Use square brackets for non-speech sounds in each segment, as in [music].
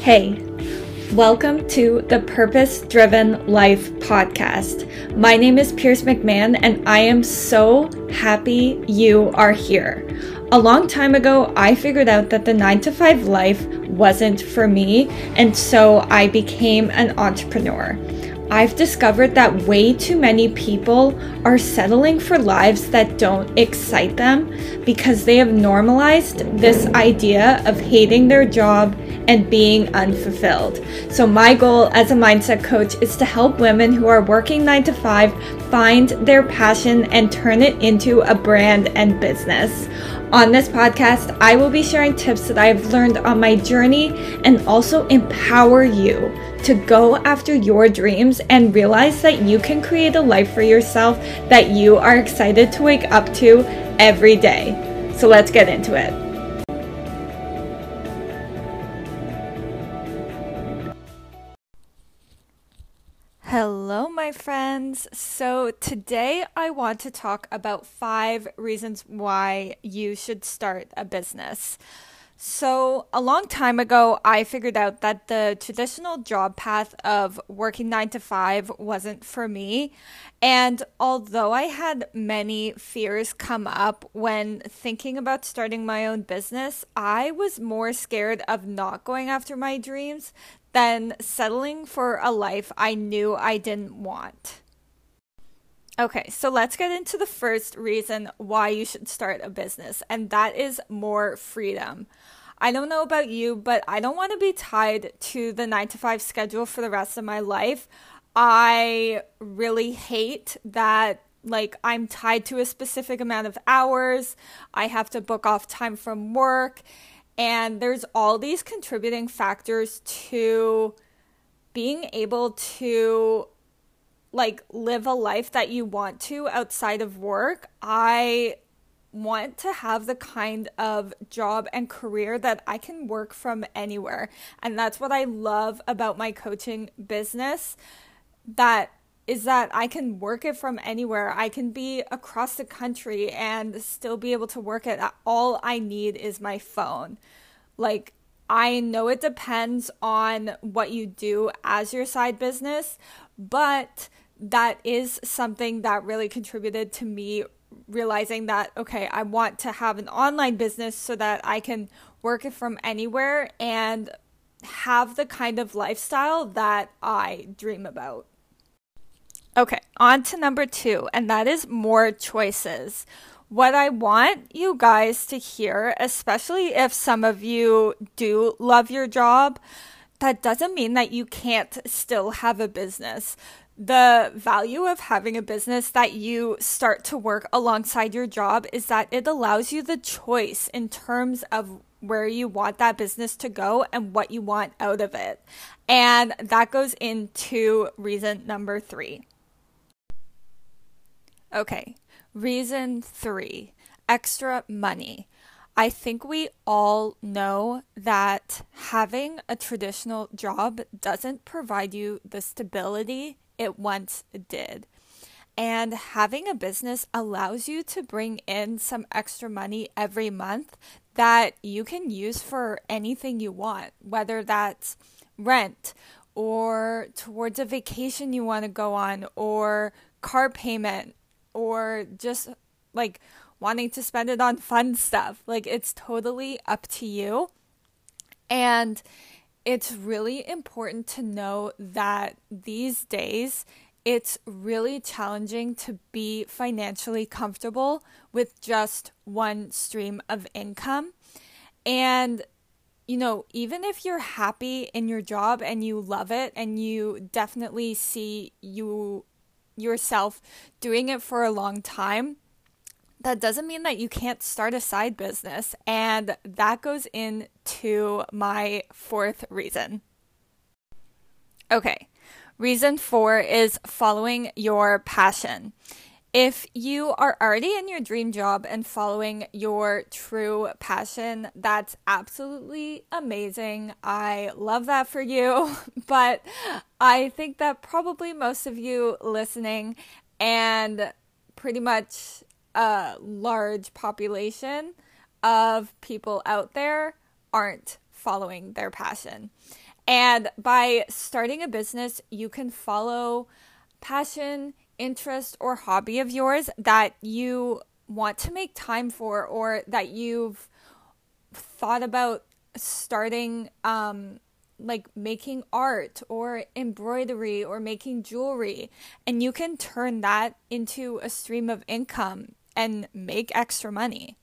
Hey, welcome to the Purpose Driven Life podcast. My name is Pearce McMahon, and I am so happy you are here. A long time ago, I figured out that the 9 to 5 life wasn't for me, and so I became an entrepreneur. I've discovered that way too many people are settling for lives that don't excite them because they have normalized this idea of hating their job and being unfulfilled. So, my goal as a mindset coach is to help women who are working nine to five find their passion and turn it into a brand and business. On this podcast, I will be sharing tips that I have learned on my journey and also empower you to go after your dreams and realize that you can create a life for yourself that you are excited to wake up to every day. So let's get into it. Hello, my friends. So, today I want to talk about five reasons why you should start a business. So, a long time ago, I figured out that the traditional job path of working nine to five wasn't for me. And although I had many fears come up when thinking about starting my own business, I was more scared of not going after my dreams than settling for a life I knew I didn't want. Okay, so let's get into the first reason why you should start a business, and that is more freedom. I don't know about you, but I don't want to be tied to the nine to five schedule for the rest of my life. I really hate that like I'm tied to a specific amount of hours. I have to book off time from work and there's all these contributing factors to being able to like live a life that you want to outside of work. I want to have the kind of job and career that I can work from anywhere. And that's what I love about my coaching business that is that I can work it from anywhere. I can be across the country and still be able to work it. All I need is my phone. Like, I know it depends on what you do as your side business, but that is something that really contributed to me realizing that, okay, I want to have an online business so that I can work from anywhere and have the kind of lifestyle that I dream about. Okay, on to number two, and that is more choices. What I want you guys to hear, especially if some of you do love your job, that doesn't mean that you can't still have a business. The value of having a business that you start to work alongside your job is that it allows you the choice in terms of where you want that business to go and what you want out of it. And that goes into reason number three. Okay, reason three extra money. I think we all know that having a traditional job doesn't provide you the stability it once did. And having a business allows you to bring in some extra money every month that you can use for anything you want, whether that's rent or towards a vacation you want to go on or car payment or just like wanting to spend it on fun stuff. Like it's totally up to you. And it's really important to know that these days it's really challenging to be financially comfortable with just one stream of income. And you know, even if you're happy in your job and you love it and you definitely see you yourself doing it for a long time, that doesn't mean that you can't start a side business. And that goes into my fourth reason. Okay, reason four is following your passion. If you are already in your dream job and following your true passion, that's absolutely amazing. I love that for you. [laughs] But I think that probably most of you listening and pretty much a large population of people out there aren't following their passion. And by starting a business, you can follow passion, interest, or hobby of yours that you want to make time for or that you've thought about starting um, like making art or embroidery or making jewelry and you can turn that into a stream of income and make extra money.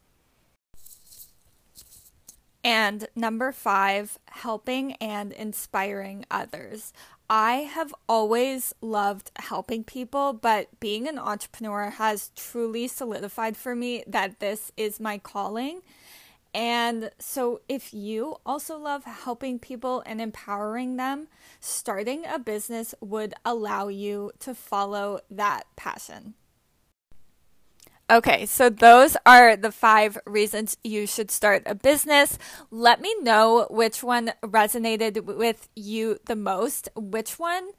And number five, helping and inspiring others. I have always loved helping people, but being an entrepreneur has truly solidified for me that this is my calling. And so, if you also love helping people and empowering them, starting a business would allow you to follow that passion. Okay, so those are the five reasons you should start a business. Let me know which one resonated with you the most, which one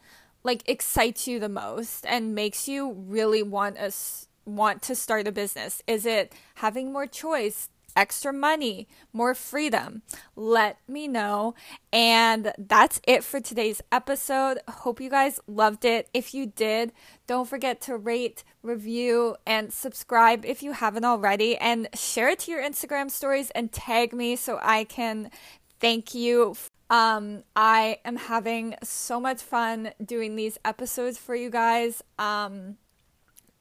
like excites you the most and makes you really want us want to start a business. Is it having more choice, extra money, more freedom, let me know. And that's it for today's episode. Hope you guys loved it. If you did, don't forget to rate, review, and subscribe if you haven't already. And share it to your Instagram stories and tag me so I can thank you. Um, I am having so much fun doing these episodes for you guys. Um,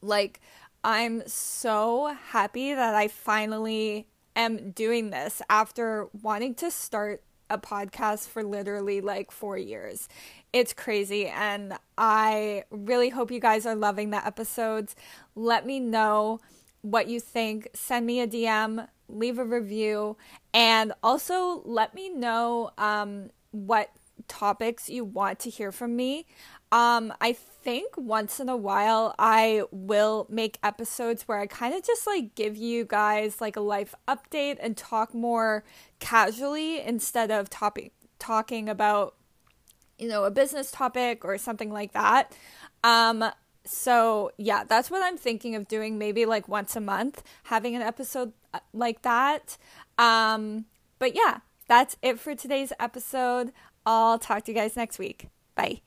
like, I'm so happy that I finally am doing this after wanting to start a podcast for literally like four years. It's crazy. And I really hope you guys are loving the episodes. Let me know what you think. Send me a DM, leave a review, and also let me know um, what topics you want to hear from me. Um, I think once in a while I will make episodes where I kind of just like give you guys like a life update and talk more casually instead of topic talking about you know a business topic or something like that. Um, so yeah, that's what I'm thinking of doing. Maybe like once a month, having an episode uh, like that. Um, but yeah, that's it for today's episode. I'll talk to you guys next week. Bye.